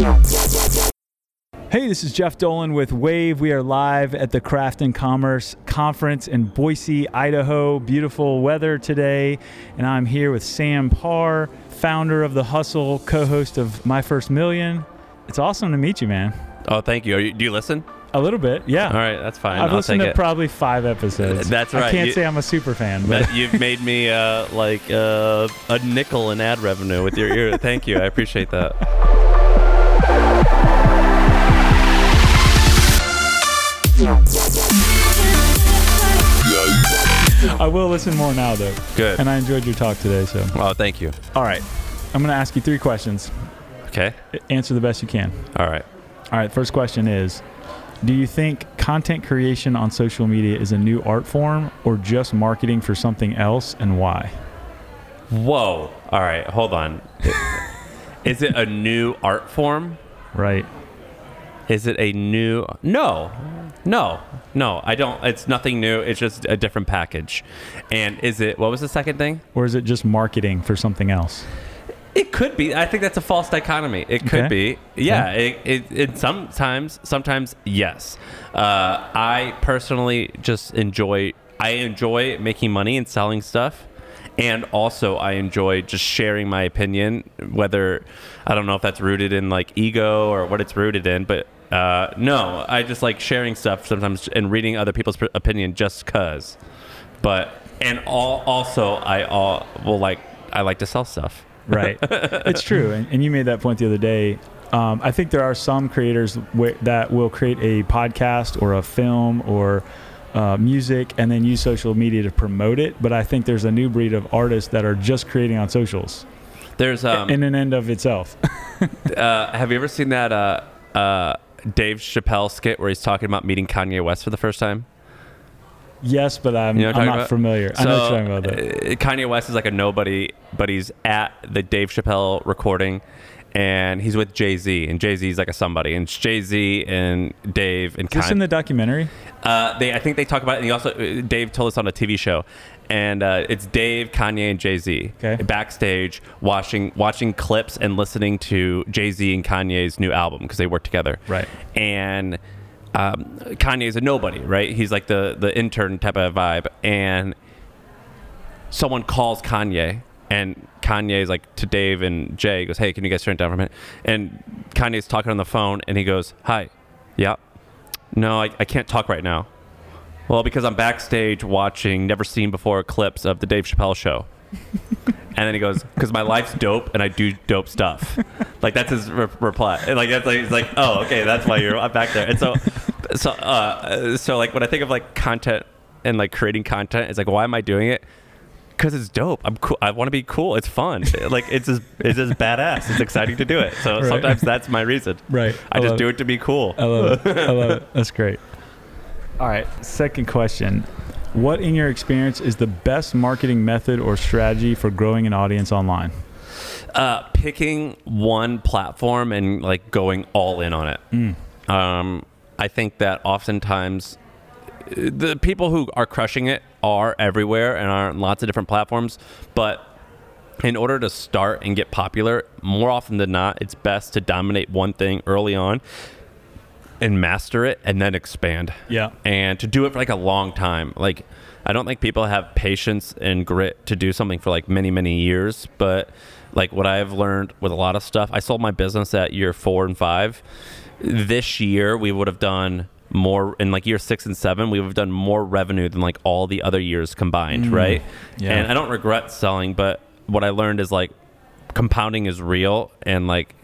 Hey, this is Jeff Dolan with Wavve. We are live at the Craft and Commerce Conference in Boise, Idaho. Beautiful weather today. And I'm here with Sam Parr, founder of The Hustle, co host of My First Million. It's awesome to meet you, man. Oh, thank you. you do you listen? A little bit, yeah. All right, that's fine. I've I'll listened to it. probably five episodes. That's right. I can't You- say I'm a super fan, but But you've made me uh, like uh, a nickel in ad revenue with your ear. Thank you. I appreciate that. Will listen more now, though. Good. And I enjoyed your talk today. So, Oh, thank you. all right, I'm going to ask you three questions. Okay. Answer the best you can. All right. All right, first question is Do you think content creation on social media is a new art form or just marketing for something else and why? Whoa. All right. Hold on. Is it a new art form? Right. Is it a new? No, no, no. I don't. It's nothing new. It's just a different package. And is it? What was the second thing? Or is it just marketing for something else? It could be. I think that's a false dichotomy. It could Okay. be. Yeah. It, it, it. Sometimes. Sometimes. Yes. Uh, I personally just enjoy. I enjoy making money and selling stuff. And also, I enjoy just sharing my opinion. Whether I don't know if that's rooted in like ego or what it's rooted in, but uh, no, I just like sharing stuff sometimes and reading other people's opinion just cause. But and all also I all will like I like to sell stuff. Right. it's true. And, and you made that point the other day. Um, I think there are some creators that will create a podcast or a film or uh, music and then use social media to promote it. But I think there's a new breed of artists that are just creating on socials There's um. in an end of itself. uh, have you ever seen that uh, uh, Dave Chappelle skit where he's talking about meeting Kanye West for the first time? yes, but I'm, You know I'm not about? familiar. I know what you're talking about. Though. uh, Kanye West is like a nobody, but he's at the Dave Chappelle recording, and he's with Jay Z, and Jay Z is like a somebody, and it's Jay Z and Dave and Is this Kanye. in the documentary? Uh, they, I think they talk about it. And he also, Dave told us on a TV show, and uh, it's Dave, Kanye, and Jay Z Okay. backstage watching watching clips and listening to Jay Z and Kanye's new album because they work together. Right. And um, Kanye's a nobody, right? He's like the the intern type of vibe, and someone calls Kanye. And Kanye's like to Dave and Jay, he goes, Hey, can you guys turn it down for a minute? And Kanye's talking on the phone and he goes, Hi. Yeah. No, I, I can't talk right now. Well, because I'm backstage watching never seen before clips of the Dave Chappelle show. and then he goes, because my life's dope and I do dope stuff. like that's his re- reply. And like that's like he's like, oh, okay, that's why you're back there. And so, so, uh, so like when I think of like content and like creating content, it's like, why am I doing it? Because it's dope. I'm cool. I want to be cool. It's fun. like it's just it's just badass. It's exciting to do it. So Right. sometimes that's my reason. Right. I, I just do it. it to be cool. I love it. I love it. That's great. All right. Second question. What, in your experience, is the best marketing method or strategy for growing an audience online? uh, picking one platform and like going all in on it. Um, I think that oftentimes uh, the people who are crushing it are everywhere and are on lots of different platforms, but in order to start and get popular, more often than not, it's best to dominate one thing early on and master it and then expand Yeah. and to do it for like a long time. Like, I don't think people have patience and grit to do something for like many, many years. But like what I've learned with a lot of stuff, I sold my business at year four and five. This year, we would have done more in like year six and seven, we would have done more revenue than like all the other years combined, mm. right? yeah. And I don't regret selling, but what I learned is like compounding is real and like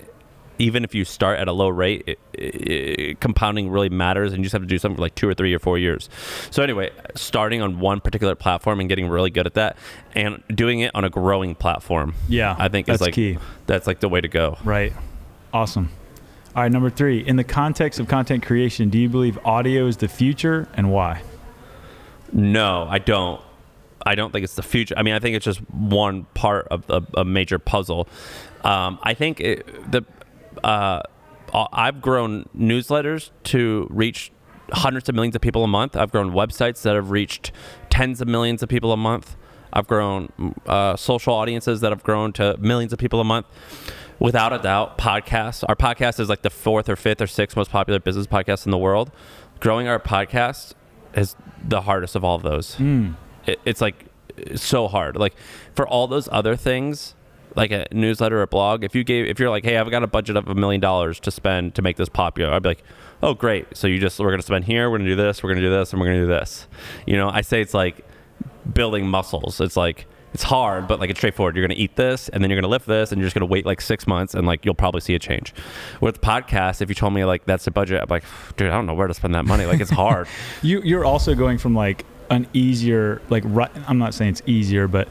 even if you start at a low rate, it, it, compounding really matters, and you just have to do something for like two or three or four years. So anyway, starting on one particular platform and getting really good at that, and doing it on a growing platform, Yeah, I think that's is like key. that's like the way to go. Right. Awesome. All right, number three. In the context of content creation, do you believe audio is the future and why? No, I don't. I don't think it's the future. I mean, I think it's just one part of a, a major puzzle. Um, I think it, the uh, I've grown newsletters to reach hundreds of millions of people a month. I've grown websites that have reached tens of millions of people a month. I've grown uh, social audiences that have grown to millions of people a month. Without a doubt, podcasts. Our podcast is like the fourth or fifth or sixth most popular business podcast in the world. Growing our podcast is the hardest of all of those. Hmm. It, it's like it's so hard. Like for all those other things, like a newsletter or a blog, if you gave, if you're like, hey, I've got a budget of a million dollars to spend to make this popular, I'd be like, oh, great. So you just we're gonna spend here, we're gonna do this, we're gonna do this, and we're gonna do this. You know, I say it's like building muscles. It's like it's hard, but like it's straightforward. You're gonna eat this, and then you're gonna lift this, and you're just gonna wait like six months, and like you'll probably see a change. With podcasts, if you told me like that's the budget, I'm like, dude, I don't know where to spend that money. Like it's hard. You you're also going from like an easier like I'm not saying it's easier, but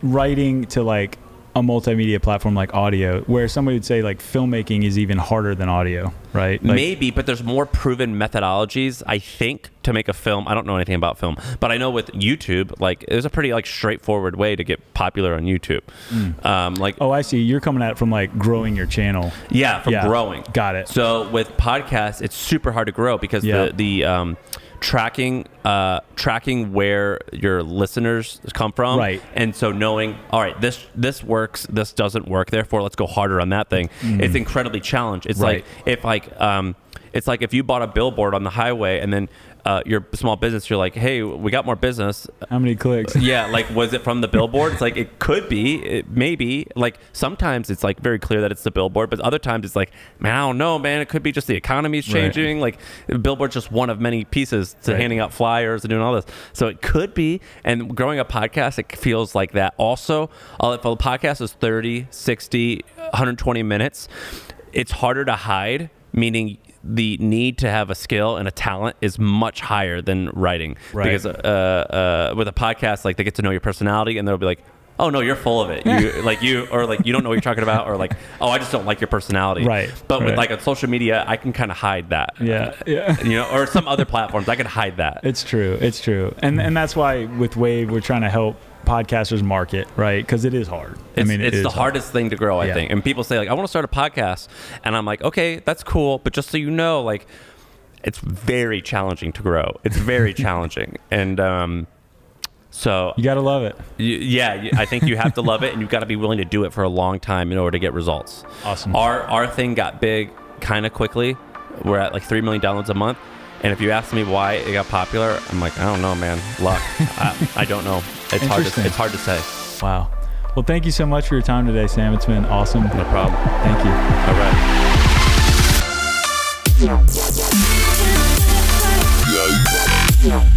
writing to like a multimedia platform like audio, where somebody would say like filmmaking is even harder than audio, right? Like, Maybe, but there's more proven methodologies, I think, to make a film. I don't know anything about film, but I know with YouTube, like there's a pretty like straightforward way to get popular on YouTube. Um, like Oh, I see. You're coming at it from like growing your channel. yeah, from Yeah. growing. Got it. So with podcasts, it's super hard to grow because Yeah. the the um, tracking uh, tracking where your listeners come from, Right. And so knowing, all right, this this works, this doesn't work. Therefore, let's go harder on that thing. It's incredibly challenged. It's. Right. like if like um, it's like if you bought a billboard on the highway and then uh, your small business, you're like, hey, we got more business. How many clicks? Yeah, like was it from the billboard? It's like it could be, it maybe. Like sometimes it's like very clear that it's the billboard, but other times it's like, man, I don't know, man. It could be just the economy's Right. changing. Like the billboard's just one of many pieces to Right. handing out flyers and doing all this. So it could be. And growing a podcast, it feels like that. Also, uh, if a podcast is 30, 60, 120 minutes, it's harder to hide. Meaning. The need to have a skill and a talent is much higher than writing Right. because uh, uh, with a podcast, like they get to know your personality, and they'll be like, "Oh no, you're full of it." You like you, or like you don't know what you're talking about, or like, "Oh, I just don't like your personality." Right, But with like on social media, I can kind of hide that. Yeah, yeah. You know, or some other platforms, I can hide that. It's true. It's true. And and that's why with Wavve we're trying to help podcasters market, right? Because it is hard. It's, I mean, it it's the hard. hardest thing to grow, I Yeah. think. And people say like, "I want to start a podcast," and I'm like, "Okay, that's cool," but just so you know, like, it's very challenging to grow. It's very challenging, and um, so You got to love it. You, yeah, you- I think you have to love it, and you've got to be willing to do it for a long time in order to get results. Awesome. Our our thing got big kind of quickly. We're at like three million downloads a month, and if you ask me why it got popular, I'm like, I don't know, man. Luck. I, I don't know. It's hard. Interesting. To, it's hard to say. Wow. Well, thank you so much for your time today, Sam. It's been awesome. No problem. Thank you. All right. Yeah.